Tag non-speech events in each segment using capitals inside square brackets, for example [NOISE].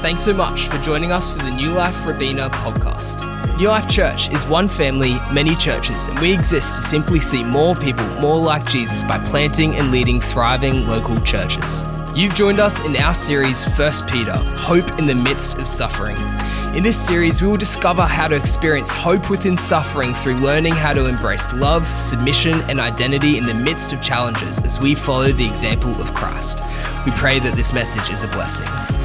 Thanks so much for joining us for the New Life Robina podcast. New Life Church is one family, many churches, and we exist to simply see more people more like Jesus by planting and leading thriving local churches. You've joined us in our series, First Peter Hope in the Midst of Suffering. In this series, we will discover how to experience hope within suffering through learning how to embrace love, submission, and identity in the midst of challenges as we follow the example of Christ. We pray that this message is a blessing.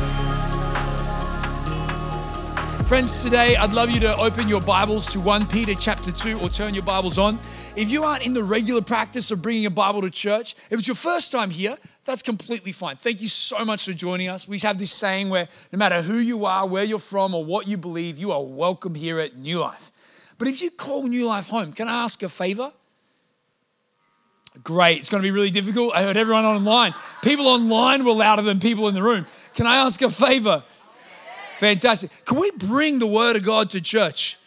Friends, today I'd love you to open your Bibles to 1 Peter chapter 2 or turn your Bibles on. If you aren't in the regular practice of bringing a Bible to church, if it's your first time here, that's completely fine. Thank you so much for joining us. We have this saying where no matter who you are, where you're from, or what you believe, you are welcome here at New Life. But if you call New Life home, can I ask a favor? Great. It's going to be really difficult. I heard everyone online. People online were louder than people in the room. Can I ask a favor? Fantastic. Can we bring the word of God to church?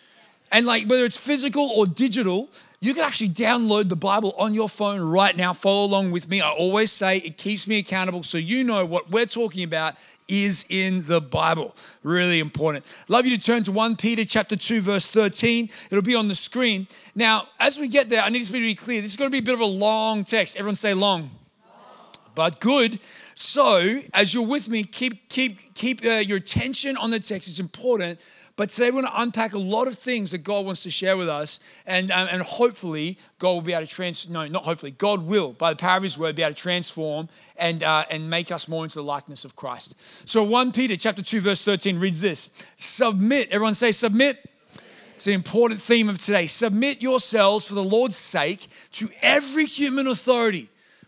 And like whether it's physical or digital, you can actually download the Bible on your phone right now. Follow along with me. I always say it keeps me accountable so you know what we're talking about is in the Bible. Really important. Love you to turn to 1 Peter chapter 2 verse 13. It'll be on the screen. Now, as we get there, I need to be clear. This is going to be a bit of a long text. Everyone say long. But good so, as you're with me, keep keep keep uh, your attention on the text. It's important. But today we're going to unpack a lot of things that God wants to share with us, and um, and hopefully God will be able to trans. No, not hopefully. God will, by the power of His word, be able to transform and uh, and make us more into the likeness of Christ. So, one Peter chapter two verse thirteen reads this: Submit. Everyone say submit. It's an important theme of today. Submit yourselves for the Lord's sake to every human authority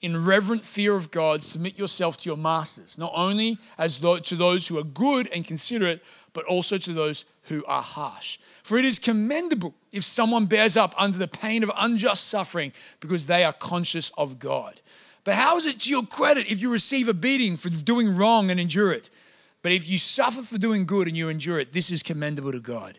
in reverent fear of God, submit yourself to your masters, not only as though, to those who are good and considerate, but also to those who are harsh. For it is commendable if someone bears up under the pain of unjust suffering because they are conscious of God. But how is it to your credit if you receive a beating for doing wrong and endure it? But if you suffer for doing good and you endure it, this is commendable to God.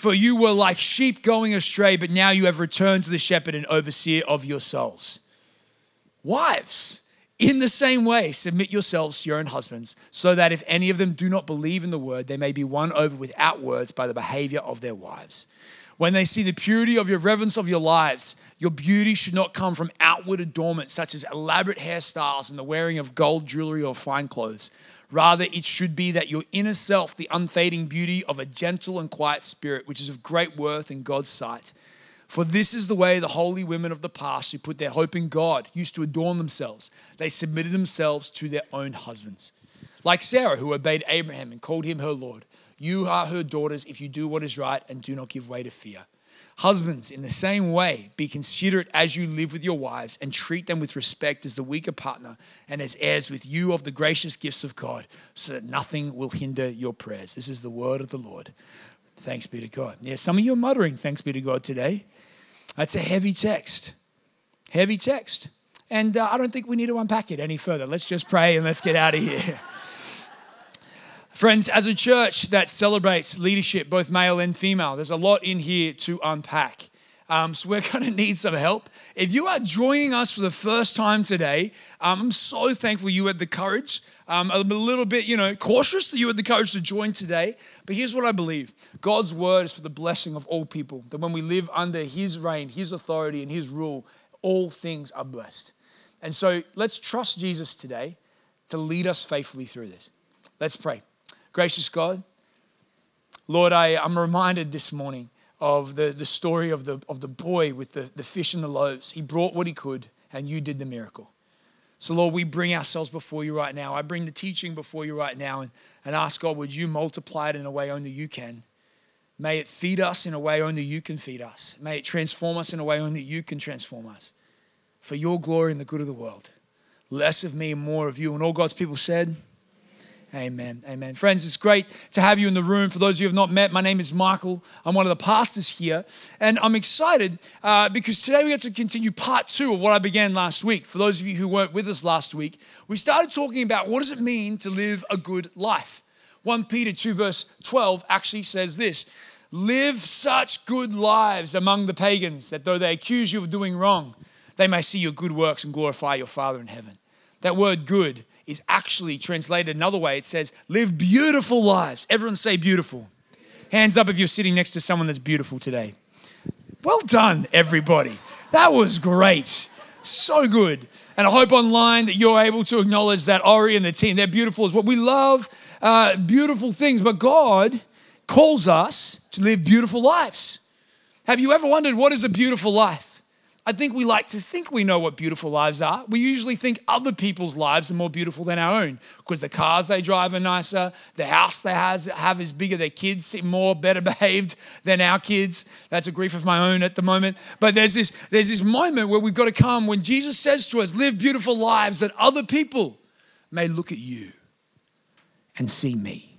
For you were like sheep going astray, but now you have returned to the shepherd and overseer of your souls. Wives, in the same way, submit yourselves to your own husbands, so that if any of them do not believe in the word, they may be won over without words by the behavior of their wives. When they see the purity of your reverence of your lives, your beauty should not come from outward adornment, such as elaborate hairstyles and the wearing of gold jewelry or fine clothes Rather, it should be that your inner self, the unfading beauty of a gentle and quiet spirit, which is of great worth in God's sight. For this is the way the holy women of the past who put their hope in God used to adorn themselves. They submitted themselves to their own husbands. Like Sarah, who obeyed Abraham and called him her Lord. You are her daughters if you do what is right and do not give way to fear. Husbands, in the same way, be considerate as you live with your wives and treat them with respect as the weaker partner and as heirs with you of the gracious gifts of God, so that nothing will hinder your prayers. This is the word of the Lord. Thanks be to God. Yeah, some of you are muttering, thanks be to God today. That's a heavy text. Heavy text. And uh, I don't think we need to unpack it any further. Let's just pray and let's get out of here. [LAUGHS] Friends, as a church that celebrates leadership, both male and female, there's a lot in here to unpack. Um, so we're [LAUGHS] going to need some help. If you are joining us for the first time today, um, I'm so thankful you had the courage. Um, I'm a little bit, you know, cautious that you had the courage to join today. But here's what I believe God's word is for the blessing of all people. That when we live under His reign, His authority, and His rule, all things are blessed. And so let's trust Jesus today to lead us faithfully through this. Let's pray. Gracious God, Lord, I, I'm reminded this morning of the, the story of the, of the boy with the, the fish and the loaves. He brought what he could, and you did the miracle. So, Lord, we bring ourselves before you right now. I bring the teaching before you right now and, and ask God, would you multiply it in a way only you can? May it feed us in a way only you can feed us. May it transform us in a way only you can transform us. For your glory and the good of the world. Less of me and more of you. And all God's people said, Amen. Amen. Friends, it's great to have you in the room. For those of you who have not met, my name is Michael. I'm one of the pastors here. And I'm excited uh, because today we get to continue part two of what I began last week. For those of you who weren't with us last week, we started talking about what does it mean to live a good life. 1 Peter 2, verse 12 actually says this Live such good lives among the pagans that though they accuse you of doing wrong, they may see your good works and glorify your Father in heaven. That word good is actually translated another way. It says, live beautiful lives. Everyone say beautiful. Hands up if you're sitting next to someone that's beautiful today. Well done, everybody. That was great. So good. And I hope online that you're able to acknowledge that Ori and the team, they're beautiful as well. We love uh, beautiful things, but God calls us to live beautiful lives. Have you ever wondered what is a beautiful life? I think we like to think we know what beautiful lives are. We usually think other people's lives are more beautiful than our own because the cars they drive are nicer, the house they has, have is bigger, their kids seem more better [LAUGHS] behaved than our kids. That's a grief of my own at the moment. But there's this, there's this moment where we've got to come when Jesus says to us, live beautiful lives that other people may look at you and see me.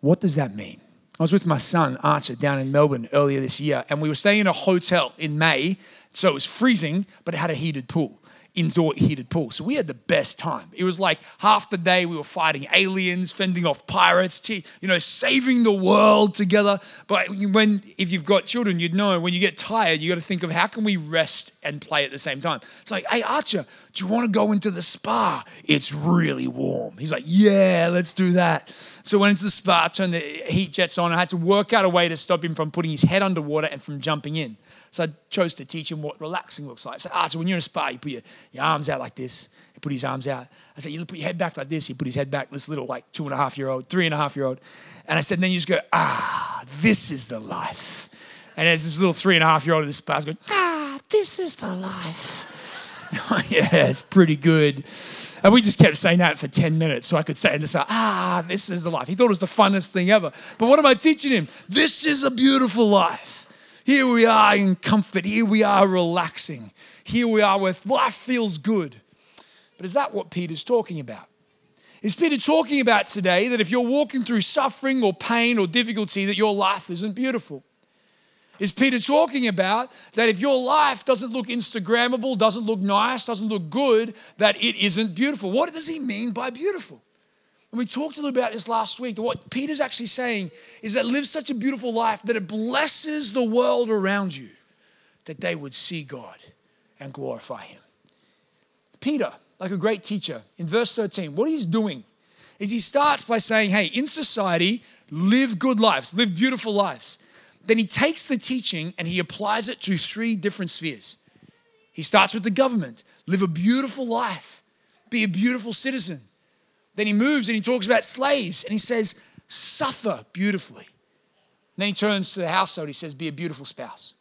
What does that mean? I was with my son, Archer, down in Melbourne earlier this year, and we were staying in a hotel in May. So it was freezing, but it had a heated pool indoor heated pool. So we had the best time. It was like half the day we were fighting aliens, fending off pirates, you know, saving the world together. But when if you've got children, you'd know when you get tired, you got to think of how can we rest and play at the same time. It's like, hey Archer, do you want to go into the spa? It's really warm. He's like, yeah, let's do that. So went into the spa, turned the heat jets on. I had to work out a way to stop him from putting his head underwater and from jumping in. So I chose to teach him what relaxing looks like. Said, ah, so when you're in a spa, you put your, your arms out like this. He put his arms out. I said, you put your head back like this. He put his head back, this little like two and a half year old, three and a half year old. And I said, then you just go, ah, this is the life. And there's this little three and a half year old in the spa going, ah, this is the life. [LAUGHS] yeah, it's pretty good. And we just kept saying that for 10 minutes so I could say in the spa, ah, this is the life. He thought it was the funnest thing ever. But what am I teaching him? This is a beautiful life. Here we are in comfort. Here we are relaxing. Here we are with life feels good. But is that what Peter's talking about? Is Peter talking about today that if you're walking through suffering or pain or difficulty, that your life isn't beautiful? Is Peter talking about that if your life doesn't look Instagrammable, doesn't look nice, doesn't look good, that it isn't beautiful? What does he mean by beautiful? And we talked a little about this last week. What Peter's actually saying is that live such a beautiful life that it blesses the world around you, that they would see God and glorify Him. Peter, like a great teacher, in verse 13, what he's doing is he starts by saying, Hey, in society, live good lives, live beautiful lives. Then he takes the teaching and he applies it to three different spheres. He starts with the government, live a beautiful life, be a beautiful citizen. Then he moves and he talks about slaves and he says, suffer beautifully. And then he turns to the household, he says, be a beautiful spouse.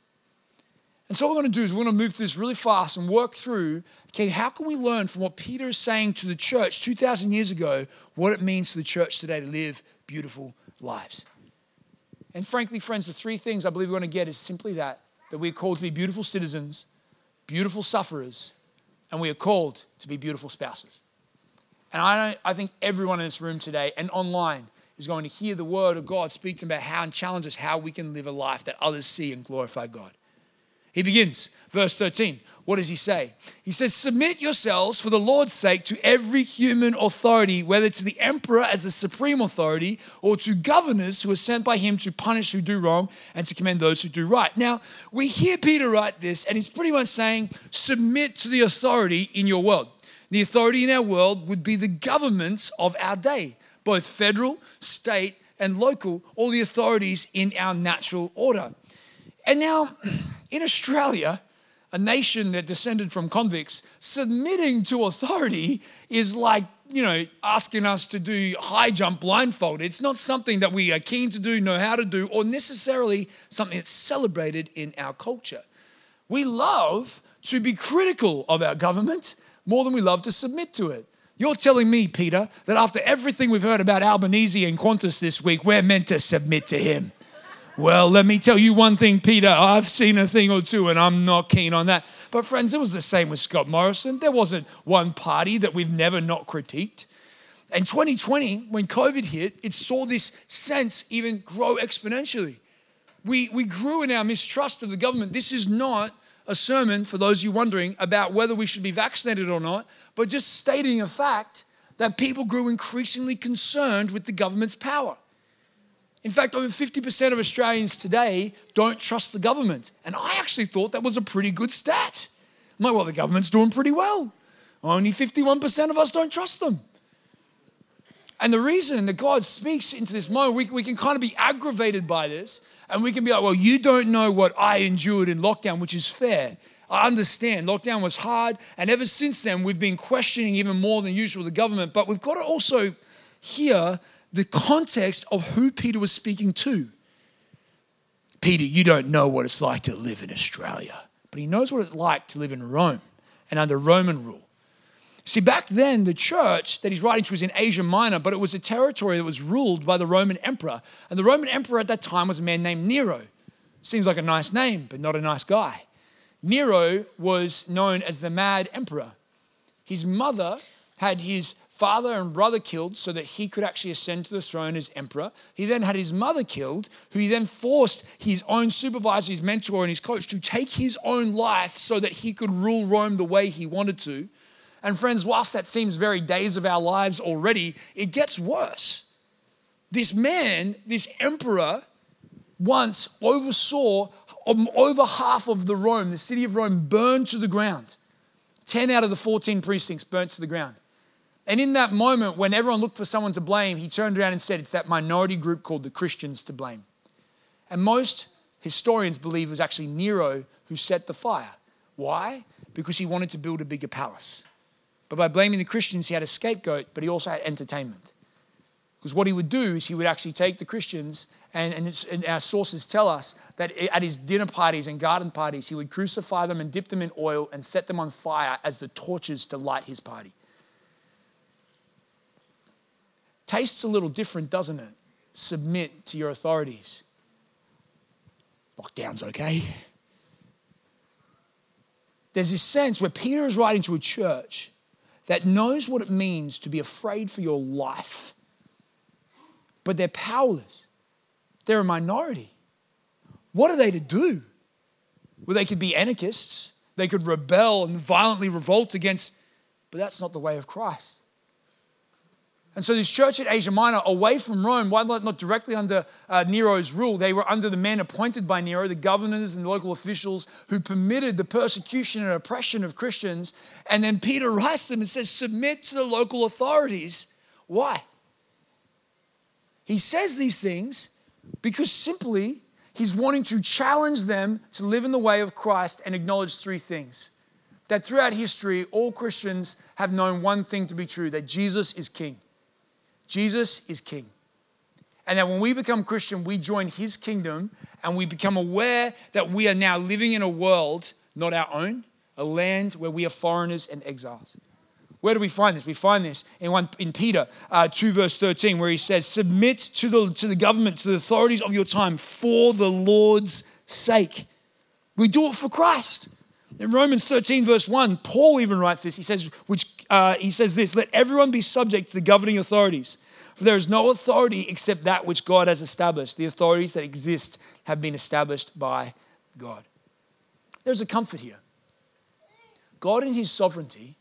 And so, what we're going to do is we're going to move through this really fast and work through okay, how can we learn from what Peter is saying to the church 2,000 years ago, what it means to the church today to live beautiful lives? And frankly, friends, the three things I believe we're going to get is simply that that we're called to be beautiful citizens, beautiful sufferers, and we are called to be beautiful spouses. And I, I think everyone in this room today and online is going to hear the word of God speak to them about how and challenge us how we can live a life that others see and glorify God. He begins, verse 13. What does he say? He says, Submit yourselves for the Lord's sake to every human authority, whether to the emperor as the supreme authority or to governors who are sent by him to punish who do wrong and to commend those who do right. Now, we hear Peter write this, and he's pretty much saying, Submit to the authority in your world. The authority in our world would be the governments of our day, both federal, state, and local, all the authorities in our natural order. And now, [CLEARS THROAT] in Australia, a nation that descended from convicts, submitting to authority is like you know, asking us to do high jump blindfolded. It's not something that we are keen to do, know how to do, or necessarily something that's celebrated in our culture. We love to be critical of our government more than we love to submit to it. You're telling me, Peter, that after everything we've heard about Albanese and Qantas this week, we're meant to submit to him. Well, let me tell you one thing, Peter. I've seen a thing or two and I'm not keen on that. But, friends, it was the same with Scott Morrison. There wasn't one party that we've never not critiqued. In 2020, when COVID hit, it saw this sense even grow exponentially. We, we grew in our mistrust of the government. This is not a sermon, for those of you wondering, about whether we should be vaccinated or not, but just stating a fact that people grew increasingly concerned with the government's power. In fact, over 50% of Australians today don't trust the government. And I actually thought that was a pretty good stat. I'm like, well, the government's doing pretty well. Only 51% of us don't trust them. And the reason that God speaks into this moment, we, we can kind of be aggravated by this, and we can be like, well, you don't know what I endured in lockdown, which is fair. I understand lockdown was hard, and ever since then, we've been questioning even more than usual the government. But we've got to also hear the context of who Peter was speaking to. Peter, you don't know what it's like to live in Australia, but he knows what it's like to live in Rome and under Roman rule. See, back then, the church that he's writing to was in Asia Minor, but it was a territory that was ruled by the Roman emperor. And the Roman emperor at that time was a man named Nero. Seems like a nice name, but not a nice guy. Nero was known as the Mad Emperor. His mother had his father and brother killed so that he could actually ascend to the throne as emperor. He then had his mother killed, who he then forced his own supervisor, his mentor, and his coach to take his own life so that he could rule Rome the way he wanted to. And friends, whilst that seems very days of our lives already, it gets worse. This man, this emperor, once oversaw um, over half of the Rome, the city of Rome, burned to the ground. 10 out of the 14 precincts burnt to the ground. And in that moment, when everyone looked for someone to blame, he turned around and said, It's that minority group called the Christians to blame. And most historians believe it was actually Nero who set the fire. Why? Because he wanted to build a bigger palace. But by blaming the Christians, he had a scapegoat, but he also had entertainment. Because what he would do is he would actually take the Christians, and, and, and, our sources tell us that at his dinner parties and garden parties, he would crucify them and dip them in oil and set them on fire as the torches to light his party. Tastes a little different, doesn't it? Submit to your authorities. Lockdown's okay. There's this sense where Peter is writing to a church that knows what it means to be afraid for your life, but they're powerless. They're a minority. What are they to do? Well, they could be anarchists, they could rebel and violently revolt against, but that's not the way of Christ. And so, this church at Asia Minor, away from Rome, while not directly under uh, Nero's rule, they were under the men appointed by Nero, the governors and local officials who permitted the persecution and oppression of Christians. And then Peter writes them and says, Submit to the local authorities. Why? He says these things because simply he's wanting to challenge them to live in the way of Christ and acknowledge three things. That throughout history, all Christians have known one thing to be true that Jesus is King. Jesus is king. And that when we become Christian, we join his kingdom and we become aware that we are now living in a world not our own, a land where we are foreigners and exiles. Where do we find this? We find this in, one, in Peter uh, 2, verse 13, where he says, Submit to the, to the government, to the authorities of your time for the Lord's sake. We do it for Christ. In Romans 13, verse 1, Paul even writes this. He says, which uh, he says this let everyone be subject to the governing authorities. For there is no authority except that which God has established. The authorities that exist have been established by God. There's a comfort here. God, in his sovereignty,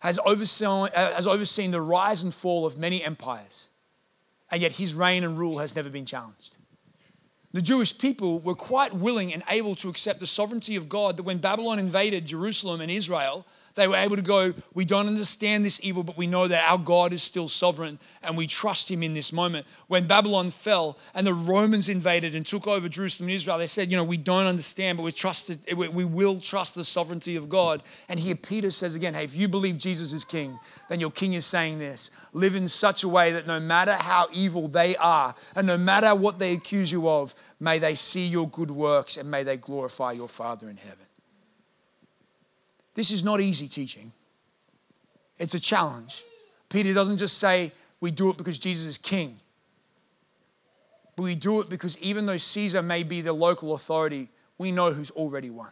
has overseen, uh, has overseen the rise and fall of many empires, and yet his reign and rule has never been challenged. The Jewish people were quite willing and able to accept the sovereignty of God that when Babylon invaded Jerusalem and Israel, They were able to go, We don't understand this evil, but we know that our God is still sovereign and we trust him in this moment. When Babylon fell and the Romans invaded and took over Jerusalem and Israel, they said, You know, we don't understand, but we, trusted, we will trust the sovereignty of God. And here Peter says again, Hey, if you believe Jesus is king, then your king is saying this live in such a way that no matter how evil they are and no matter what they accuse you of, may they see your good works and may they glorify your Father in heaven. This is not easy teaching, it's a challenge. Peter doesn't just say, we do it because Jesus is king. But we do it because even though Caesar may be the local authority, we know who's already won.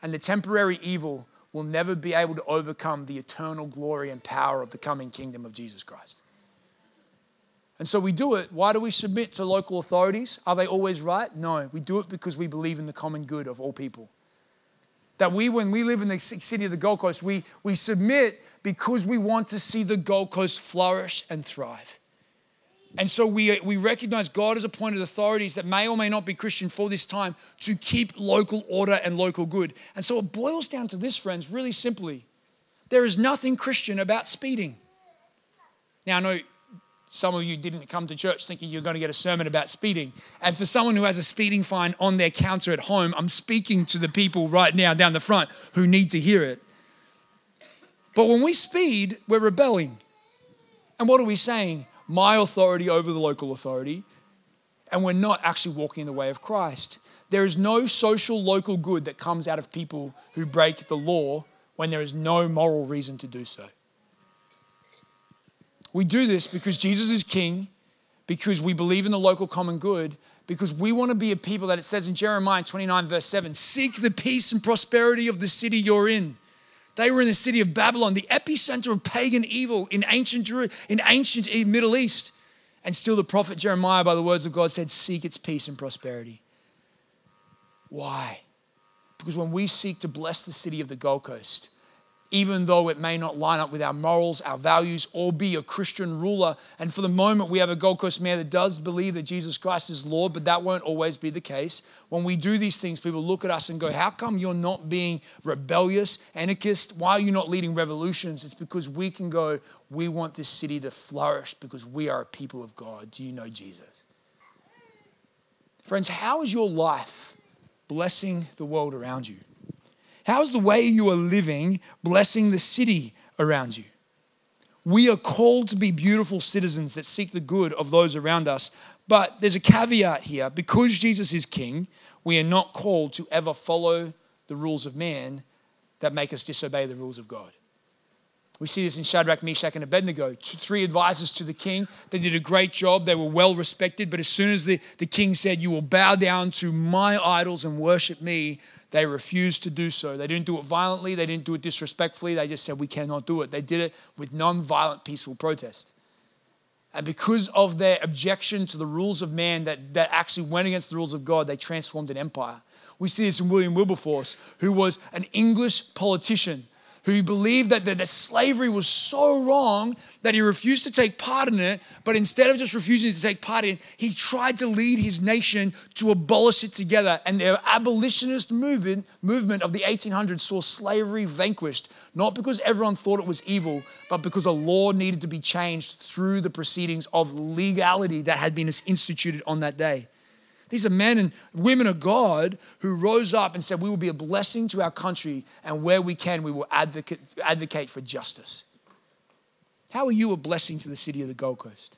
And the temporary evil will never be able to overcome the eternal glory and power of the coming kingdom of Jesus Christ. And so we do it. Why do we submit to local authorities? Are they always right? No. We do it because we believe in the common good of all people. That we, when we live in the city of the Gold Coast, we, we submit because we want to see the Gold Coast flourish and thrive. And so we, we recognize God has appointed authorities that may or may not be Christian for this time to keep local order and local good. And so it boils down to this, friends, really simply. There is nothing Christian about speeding. Now, I know some of you didn't come to church thinking you're going to get a sermon about speeding. And for someone who has a speeding fine on their counter at home, I'm speaking to the people right now down the front who need to hear it. But when we speed, we're rebelling. And what are we saying? My authority over the local authority. And we're not actually walking in the way of Christ. There is no social local good that comes out of people who break the law when there is no moral reason to do so. We do this because Jesus is king, because we believe in the local common good, because we want to be a people that it says in Jeremiah 29, verse 7 seek the peace and prosperity of the city you're in. They were in the city of Babylon, the epicenter of pagan evil in ancient, in ancient Middle East. And still, the prophet Jeremiah, by the words of God, said, Seek its peace and prosperity. Why? Because when we seek to bless the city of the Gold Coast, even though it may not line up with our morals, our values, or be a Christian ruler. And for the moment, we have a Gold Coast mayor that does believe that Jesus Christ is Lord, but that won't always be the case. When we do these things, people look at us and go, How come you're not being rebellious, anarchist? Why are you not leading revolutions? It's because we can go, We want this city to flourish because we are a people of God. Do you know Jesus? Friends, how is your life blessing the world around you? How's the way you are living blessing the city around you? We are called to be beautiful citizens that seek the good of those around us. But there's a caveat here. Because Jesus is king, we are not called to ever follow the rules of man that make us disobey the rules of God. We see this in Shadrach, Meshach, and Abednego, three advisors to the king. They did a great job. They were well respected. But as soon as the, the king said, You will bow down to my idols and worship me, they refused to do so. They didn't do it violently, they didn't do it disrespectfully. They just said, We cannot do it. They did it with non violent, peaceful protest. And because of their objection to the rules of man that, that actually went against the rules of God, they transformed an empire. We see this in William Wilberforce, who was an English politician who believed that, that, that slavery was so wrong that he refused to take part in it, but instead of just refusing to take part in it, he tried to lead his nation to abolish it together. And the abolitionist movement, movement of the 1800s saw slavery vanquished, not because everyone thought it was evil, but because a law needed to be changed through the proceedings of legality that had been instituted on that day. These are men and women of God who rose up and said, We will be a blessing to our country, and where we can, we will advocate, advocate for justice. How are you a blessing to the city of the Gold Coast?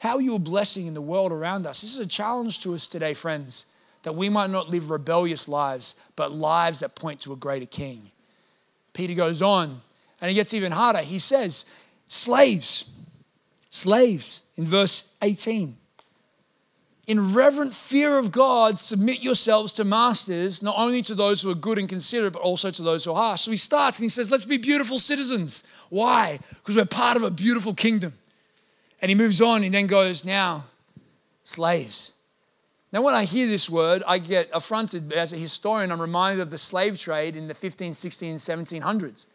How are you a blessing in the world around us? This is a challenge to us today, friends, that we might not live rebellious lives, but lives that point to a greater king. Peter goes on, and it gets even harder. He says, Slaves, slaves, in verse 18 in reverent fear of God, submit yourselves to masters, not only to those who are good and considerate, but also to those who are harsh. So he starts and he says, Let's be beautiful citizens. Why? Because we're part of a beautiful kingdom. And he moves on and then goes, Now, slaves. Now, when I hear this word, I get affronted. As a historian, I'm reminded of the slave trade in the 15, 16, 1700s.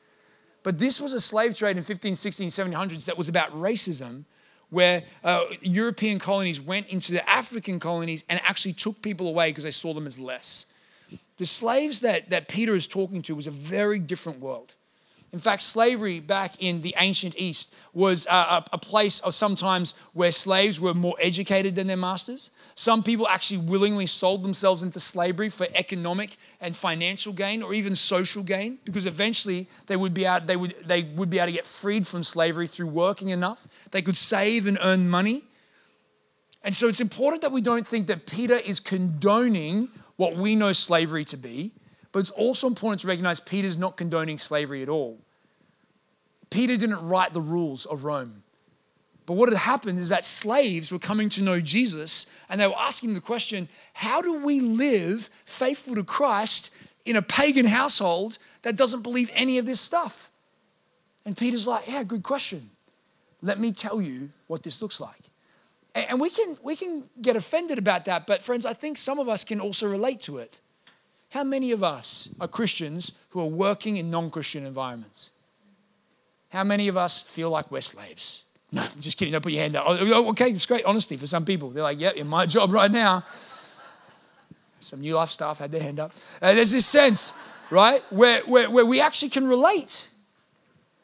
But this was a slave trade in 15, 16, 1700s that was about racism where uh, European colonies went into the African colonies and actually took people away because they saw them as less. The slaves that, that Peter is talking to was a very different world. In fact, slavery back in the ancient East was a, a, place of sometimes where slaves were more educated than their masters. Some people actually willingly sold themselves into slavery for economic and financial gain or even social gain because eventually they would be able, they would, they would be able to get freed from slavery through working enough. They could save and earn money. And so it's important that we don't think that Peter is condoning what we know slavery to be, but it's also important to recognize Peter's not condoning slavery at all. Peter didn't write the rules of Rome. But what had happened is that slaves were coming to know Jesus and they were asking the question how do we live faithful to Christ in a pagan household that doesn't believe any of this stuff? And Peter's like, yeah, good question. Let me tell you what this looks like. And we can, we can get offended about that, but friends, I think some of us can also relate to it. How many of us are Christians who are working in non Christian environments? How many of us feel like we're slaves? No, I'm just kidding. Don't put your hand up. Oh, oh, okay, it's great honesty for some people. They're like, yeah, in my job right now. Some new life staff had their hand up. And there's this sense, right, where, where, where we actually can relate.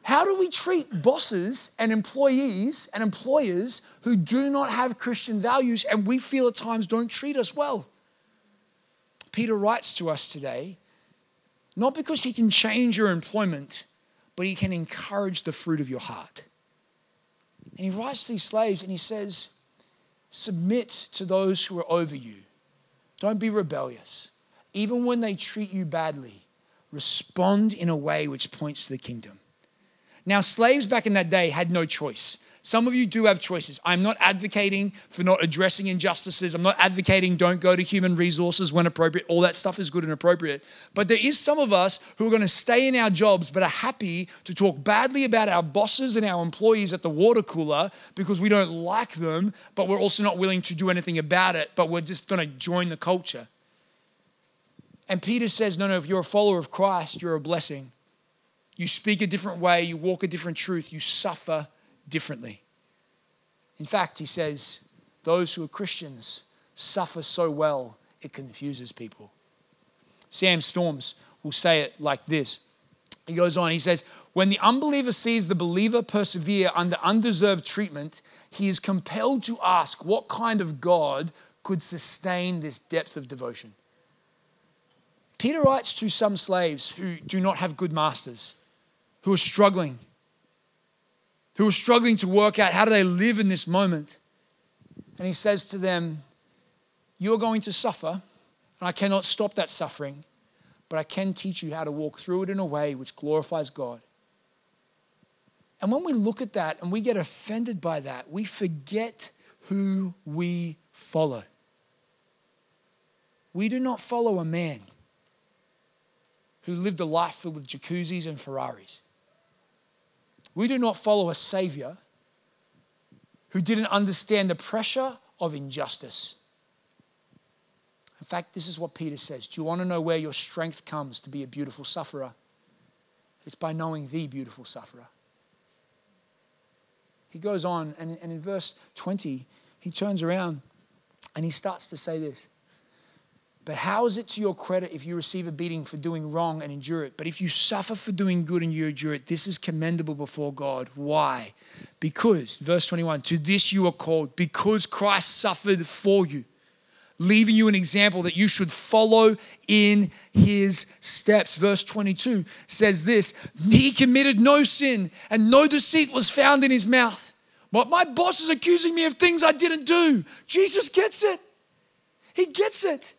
How do we treat bosses and employees and employers who do not have Christian values and we feel at times don't treat us well? Peter writes to us today, not because he can change your employment, but he can encourage the fruit of your heart. And he writes to these slaves and he says, Submit to those who are over you. Don't be rebellious. Even when they treat you badly, respond in a way which points to the kingdom. Now, slaves back in that day had no choice. Some of you do have choices. I'm not advocating for not addressing injustices. I'm not advocating don't go to human resources when appropriate. All that stuff is good and appropriate. But there is some of us who are going to stay in our jobs but are happy to talk badly about our bosses and our employees at the water cooler because we don't like them, but we're also not willing to do anything about it, but we're just going to join the culture. And Peter says, no, no, if you're a follower of Christ, you're a blessing. You speak a different way, you walk a different truth, you suffer differently. In fact, he says, those who are Christians suffer so well it confuses people. Sam Storms will say it like this. He goes on, he says, When the unbeliever sees the believer persevere under undeserved treatment, he is compelled to ask what kind of God could sustain this depth of devotion. Peter writes to some slaves who do not have good masters, who are struggling, who are struggling to work out how do they live in this moment. And he says to them, You're going to suffer, and I cannot stop that suffering, but I can teach you how to walk through it in a way which glorifies God. And when we look at that and we get offended by that, we forget who we follow. We do not follow a man who lived a life filled with jacuzzis and Ferraris. We do not follow a Savior who didn't understand the pressure of injustice. In fact, this is what Peter says. Do you want to know where your strength comes to be a beautiful sufferer? It's by knowing the beautiful sufferer. He goes on, and, and in verse 20, he turns around and he starts to say this but how is it to your credit if you receive a beating for doing wrong and endure it? But if you suffer for doing good and you endure it, this is commendable before God. Why? Because, verse 21, to this you are called, because Christ suffered for you, leaving you an example that you should follow in his steps. Verse 22 says this He committed no sin, and no deceit was found in his mouth. But my boss is accusing me of things I didn't do. Jesus gets it. He gets it.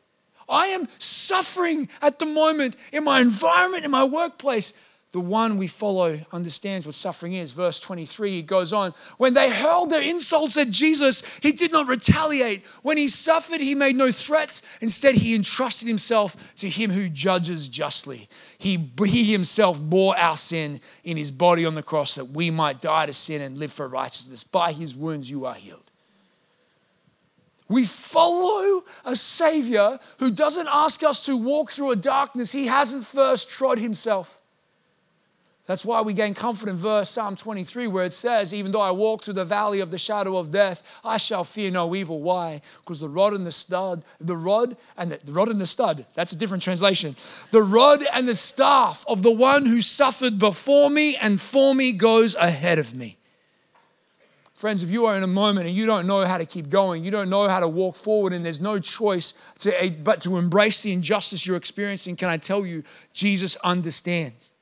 I am suffering at the moment in my environment, in my workplace. The one we follow understands what suffering is. Verse 23, he goes on. When they hurled their insults at Jesus, he did not retaliate. When he suffered, he made no threats. Instead, he entrusted himself to him who judges justly. He, he himself bore our sin in his body on the cross that we might die to sin and live for righteousness. By his wounds, you are healed. We follow a Savior who doesn't ask us to walk through a darkness he hasn't first trod himself. That's why we gain comfort in verse Psalm 23, where it says, Even though I walk through the valley of the shadow of death, I shall fear no evil. Why? Because the rod and the stud, the rod and the, the rod and the stud, that's a different translation. The rod and the staff of the one who suffered before me and for me goes ahead of me. Friends, if you are in a moment and you don't know how to keep going, you don't know how to walk forward, and there's no choice to, eh, but to embrace the injustice you're experiencing, can I tell you, Jesus understands.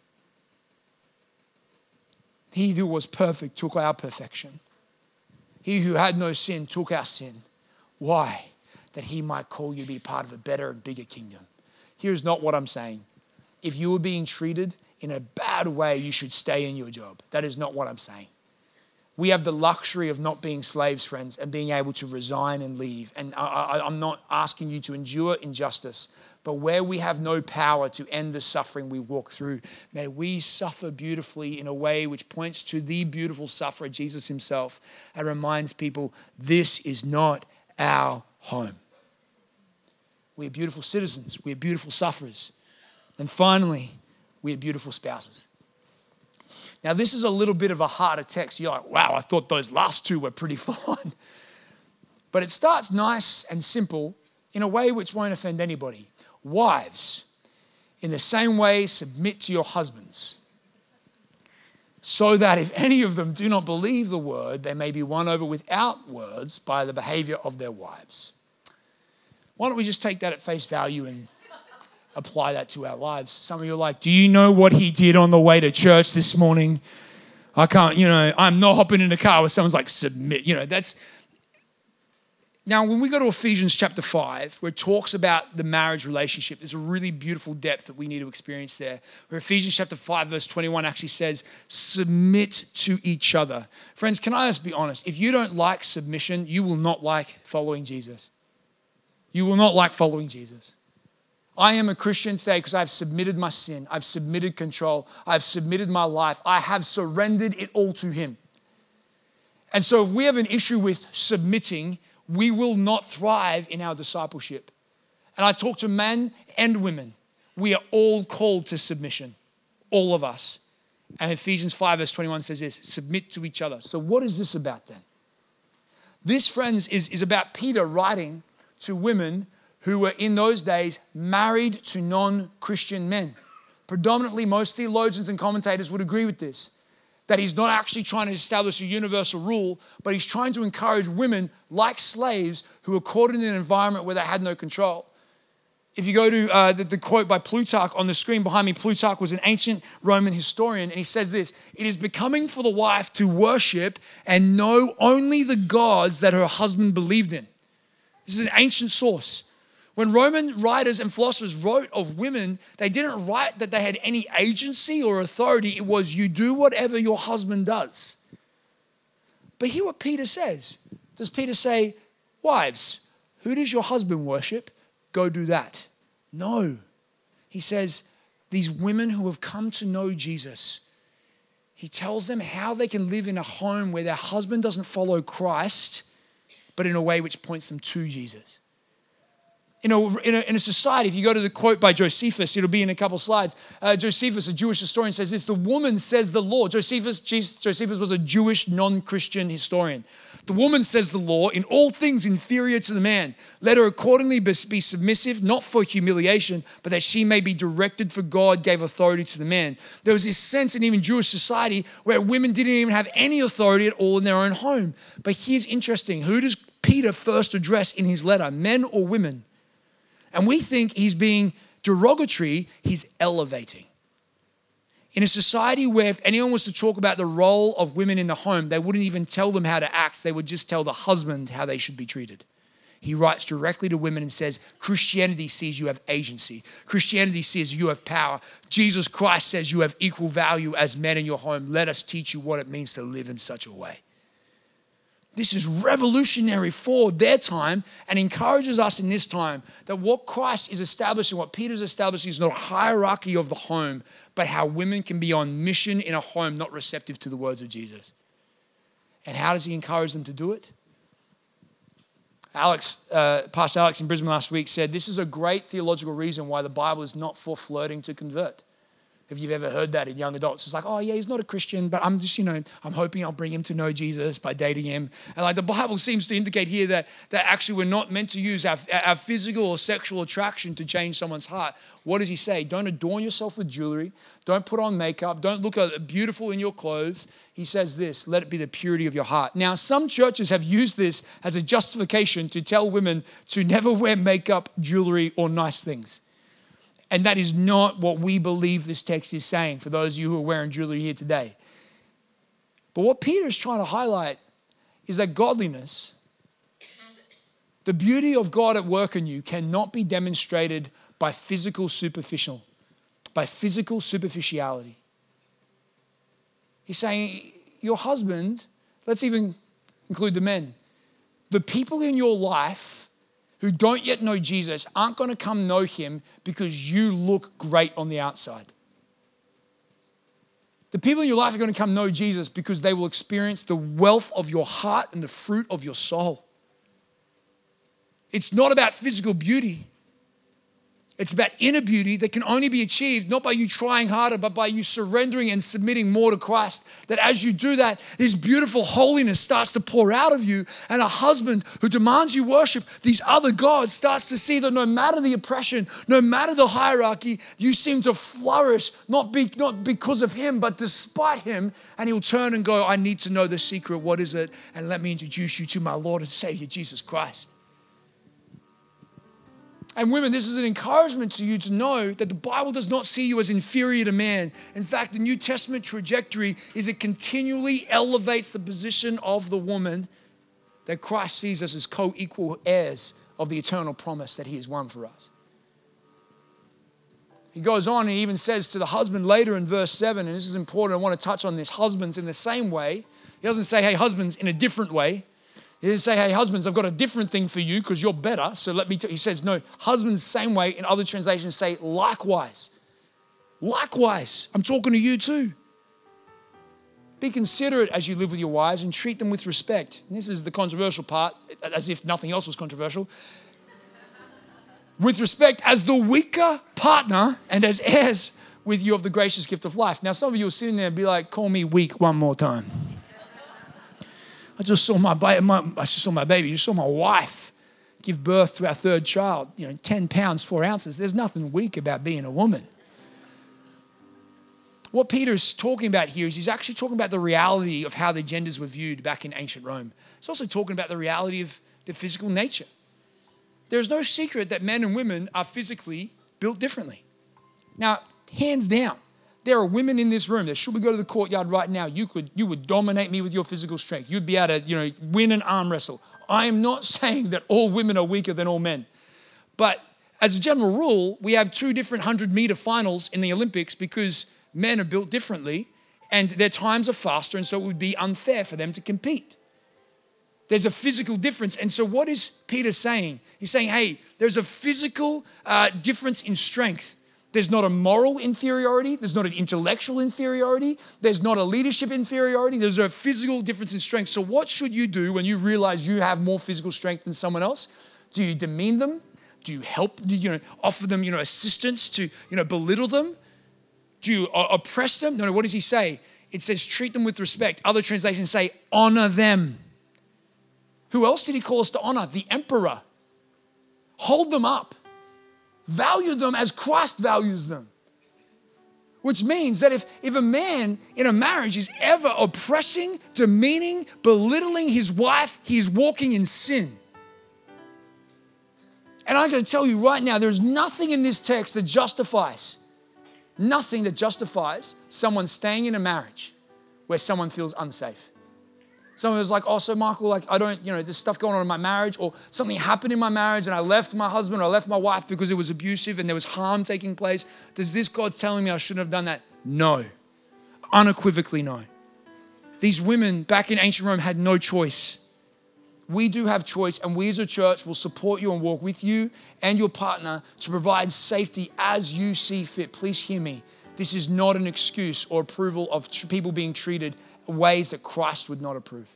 He who was perfect took our perfection. He who had no sin took our sin. Why? That he might call you to be part of a better and bigger kingdom. Here's not what I'm saying. If you were being treated in a bad way, you should stay in your job. That is not what I'm saying. We have the luxury of not being slaves, friends, and being able to resign and leave. And I, am not asking you to endure injustice, but where we have no power to end the suffering we walk through, may we suffer beautifully in a way which points to the beautiful sufferer, Jesus himself, and reminds people this is not our home. We are beautiful citizens, we are beautiful sufferers. And finally, we are beautiful spouses. Now, this is a little bit of a harder text. You're like, wow, I thought those last two were pretty [LAUGHS] fun. But it starts nice and simple in a way which won't offend anybody. Wives, in the same way, submit to your husbands, so that if any of them do not believe the word, they may be won over without words by the behavior of their wives. Why don't we just take that at face value and apply that to our lives. Some of you are like, Do you know what he did on the way to church this morning? I can't, you know, I'm not hopping in a car where someone's like, Submit. You know, that's. Now, when we go to Ephesians chapter 5, where it talks about the marriage relationship, there's a really beautiful depth that we need to experience there. Where Ephesians chapter 5, verse 21 actually says, Submit to each other. Friends, can I just be honest? If you don't like submission, you will not like following Jesus. You will not like following Jesus. I am a Christian today because I've submitted my sin. I've submitted control. I've submitted my life. I have surrendered it all to Him. And so, if we have an issue with submitting, we will not thrive in our discipleship. And I talk to men and women. We are all called to submission, all of us. And Ephesians 5, verse 21 says this submit to each other. So, what is this about then? This, friends, is, is about Peter writing to women who were in those days married to non Christian men. Predominantly, most theologians and commentators would agree with this that he's not actually trying to establish a universal rule, but he's trying to encourage women like slaves who were caught in an environment where they had no control. If you go to uh, the, the, quote by Plutarch on the screen behind me, Plutarch was an ancient Roman historian, and he says this It is becoming for the wife to worship and know only the gods that her husband believed in. This is an ancient source. When Roman writers and philosophers wrote of women, they didn't write that they had any agency or authority. It was, you do whatever your husband does. But hear what Peter says. Does Peter say, Wives, who does your husband worship? Go do that. No. He says, These women who have come to know Jesus, he tells them how they can live in a home where their husband doesn't follow Christ, but in a way which points them to Jesus in a, in, a, in a, society, if you go to the quote by Josephus, it'll be in a couple slides. Uh, Josephus, a Jewish historian, says this The woman says the law. Josephus, Josephus was a Jewish non Christian historian. The woman says the law, in all things inferior to the man. Let her accordingly be submissive, not for humiliation, but that she may be directed, for God gave authority to the man. There was this sense in even Jewish society where women didn't even have any authority at all in their own home. But here's interesting who does Peter first address in his letter, men or women? And we think he's being derogatory, he's elevating. In a society where if anyone was to talk about the role of women in the home, they wouldn't even tell them how to act, they would just tell the husband how they should be treated. He writes directly to women and says, Christianity sees you have agency. Christianity says you have power. Jesus Christ says you have equal value as men in your home. Let us teach you what it means to live in such a way. This is revolutionary for their time and encourages us in this time that what Christ is establishing, what Peter's establishing, is not a hierarchy of the home, but how women can be on mission in a home not receptive to the words of Jesus. And how does he encourage them to do it? Alex, uh, Pastor Alex in Brisbane last week said this is a great theological reason why the Bible is not for flirting to convert. If you've ever heard that in young adults, it's like, oh yeah, he's not a Christian, but I'm just, you know, I'm hoping I'll bring him to know Jesus by dating him. And like the Bible seems to indicate here that, that actually we're not meant to use our, our physical or sexual attraction to change someone's heart. What does he say? Don't adorn yourself with jewelry. Don't put on makeup. Don't look uh, beautiful in your clothes. He says this let it be the purity of your heart. Now, some churches have used this as a justification to tell women to never wear makeup, jewelry, or nice things. And that is not what we believe this text is saying for those of you who are wearing jewelry here today. But what Peter is trying to highlight is that godliness, the beauty of God at work in you, cannot be demonstrated by physical superficial, by physical superficiality. He's saying, Your husband, let's even include the men, the people in your life who don't yet know Jesus aren't going to come know him because you look great on the outside. The people in your life are going to come know Jesus because they will experience the wealth of your heart and the fruit of your soul. It's not about physical beauty. It's about inner beauty that can only be achieved not by you trying harder, but by you surrendering and submitting more to Christ. That as you do that, this beautiful holiness starts to pour out of you, and a husband who demands you worship these other gods starts to see that no matter the oppression, no matter the hierarchy, you seem to flourish, not, be, not because of him, but despite him. And he'll turn and go, I need to know the secret. What is it? And let me introduce you to my Lord and Savior, Jesus Christ. And women, this is an encouragement to you to know that the Bible does not see you as inferior to man. In fact, the New Testament trajectory is it continually elevates the position of the woman that Christ sees us as co equal heirs of the eternal promise that he has won for us. He goes on and he even says to the husband later in verse 7, and this is important, I want to touch on this husbands in the same way. He doesn't say, hey, husbands, in a different way. He didn't say, hey, husbands, I've got a different thing for you because you're better. So let me tell He says, no, husbands, same way. In other translations, say, likewise. Likewise. I'm talking to you too. Be considerate as you live with your wives and treat them with respect. And this is the controversial part, as if nothing else was controversial. With respect as the weaker partner and as heirs with you of the gracious gift of life. Now, some of you are sitting there and be like, call me weak one more time. I just saw my, my I just saw my baby, You saw my wife give birth to our third child, you know, 10 pounds, four ounces. There's nothing weak about being a woman. What Peter's talking about here is he's actually talking about the reality of how the genders were viewed back in ancient Rome. He's also talking about the reality of the physical nature. There's no secret that men and women are physically built differently. Now, hands down, there are women in this room that should we go to the courtyard right now, you could you would dominate me with your physical strength. You'd be able to, you know, win an arm wrestle. I am not [LAUGHS] saying that all women are weaker than all men. But as a general rule, we have two different 100 meter finals in the Olympics because men are built differently and their times are faster, and so it would be unfair for them to compete. There's a physical difference. And so, what is Peter saying? He's saying, hey, there's a physical uh, difference in strength. There's not a moral inferiority. There's not an intellectual inferiority. There's not a leadership inferiority. There's a physical difference in strength. So, what should you do when you realize you have more physical strength than someone else? Do you demean them? Do you help? Do you know, offer them, you know, assistance to, you know, belittle them? Do you oppress them? No, no. What does he say? It says treat them with respect. Other translations say honor them. Who else did he call us to honor? The emperor. Hold them up. Value them as Christ values them. Which means that if, if a man in a marriage is ever oppressing, demeaning, belittling his wife, he is walking in sin. And I'm going to tell you right now, there's nothing in this text that justifies, nothing that justifies someone staying in a marriage where someone feels unsafe. Someone was like, oh, so Michael, like, I don't, you know, there's stuff going on in my marriage, or something happened in my marriage and I left my husband or I left my wife because it was abusive and there was harm taking place. Does this God telling me I shouldn't have done that? No. Unequivocally, no. These women back in ancient Rome had no choice. We do have choice, and we as a church will support you and walk with you and your partner to provide safety as you see fit. Please hear me. This is not an excuse or approval of people being treated ways that Christ would not approve.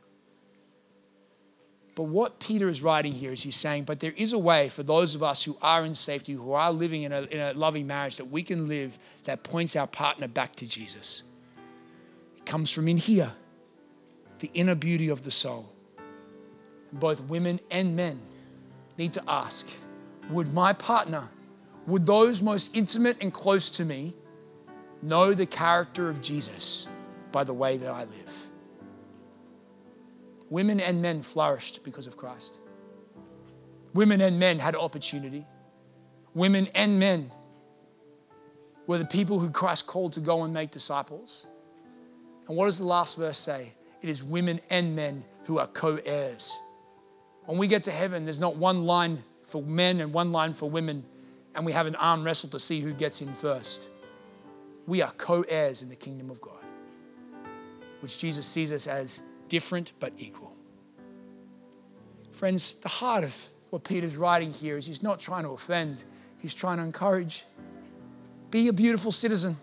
But But what Peter is writing here is he's saying, but there is a way for those of us who are in safety, who are living in a, in a loving marriage, that we can live that points our partner back to Jesus. It comes from in here, the inner beauty of the soul. Both women and men need to ask would my partner, would those most intimate and close to me, know the character of Jesus by the way that I live? Women and men flourished because of Christ. Women and men had opportunity. Women and men were the people who Christ called to go and make disciples. And what does the last verse say? It is women and men who are co heirs. When we get to heaven, there's not one line for men and one line for women, and we have an arm wrestle to see who gets in first. We are co heirs in the kingdom of God, which Jesus sees us as different but equal. Friends, the heart of what Peter's writing here is he's not trying to offend, he's trying to encourage. Be a beautiful citizen,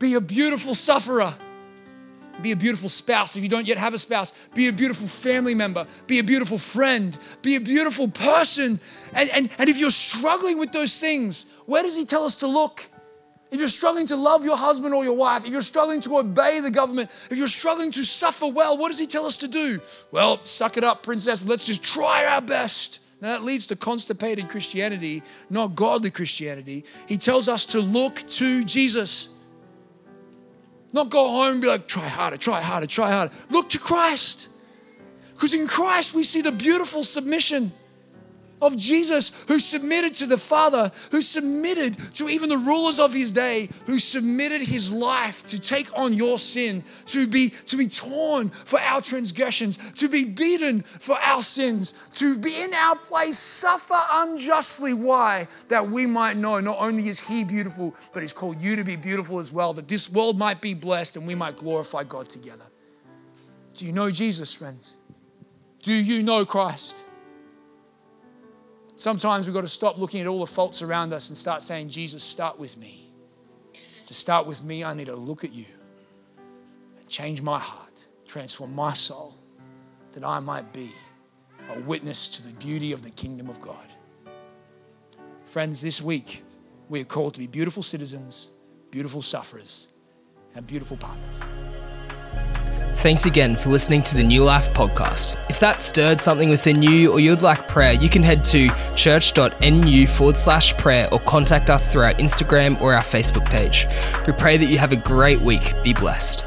be a beautiful sufferer. Be a beautiful spouse if you don't yet have a spouse. Be a beautiful family member. Be a beautiful friend. Be a beautiful person. And, and, and if you're struggling with those things, where does he tell us to look? If you're struggling to love your husband or your wife, if you're struggling to obey the government, if you're struggling to suffer well, what does he tell us to do? Well, suck it up, princess. Let's just try our best. Now, that leads to constipated Christianity, not godly Christianity. He tells us to look to Jesus. Not go home and be like, try harder, try harder, try harder. Look to Christ. Because in Christ, we see the beautiful submission of Jesus who submitted to the Father, who submitted to even the rulers of his day, who submitted his life to take on your sin, to be, to be torn for our transgressions, to be beaten for our sins, to be in our place, suffer unjustly. Why? That we might know not only is he beautiful, but he's called you to be beautiful as well, that this world might be blessed and we might glorify God together. Do you know Jesus, friends? Do you know Christ? Sometimes we've got to stop looking at all the faults around us and start saying, Jesus, start with me. To start with me, I need to look at you and change my heart, transform my soul, that I might be a witness to the beauty of the kingdom of God. Friends, this week, we are called to be beautiful citizens, beautiful sufferers, and beautiful partners. Thanks again for listening to the New Life podcast. If that stirred something within you or you'd like prayer, you can head to church.nu forward slash prayer or contact us through our Instagram or our Facebook page. We pray that you have a great week. Be blessed.